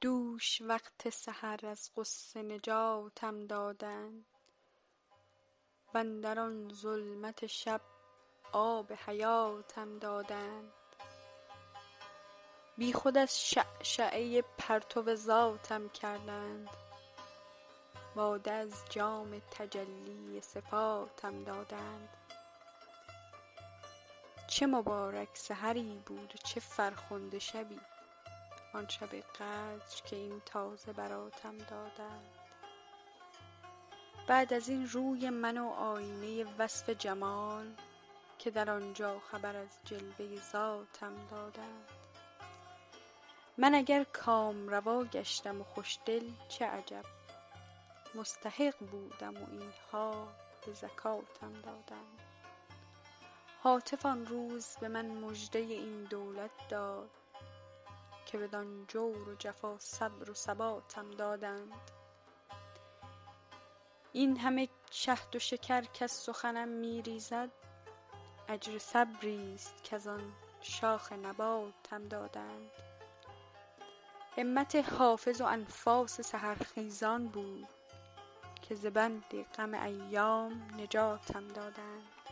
دوش وقت سحر از غصه نجاتم دادند واندر آن ظلمت شب آب حیاتم دادند بیخود از شعشعه پرتو ذاتم کردند. باده از جام تجلی صفاتم دادند. چه مبارک سحری بود و چه فرخنده شبی. آن شب قدر که این تازه براتم دادند. بعد از این روی من و آیینه وصف جمال که در آنجا خبر از جلوه ذاتم دادند. من اگر کامروا گشتم و خوشدل چه عجب. مستحق بودم و این ها به زکاتم دادند. هاتف آن روز به من مژده این دولت داد. که بدان جور و جفا صبر و ثباتم دادند. این همه شهد و شکر کز سخنم می ریزد اجر صبریست کز آن شاخ نباتم دادند. همت حافظ و انفاس سحرخیزان بود که ز بند غم ایام نجاتم دادند.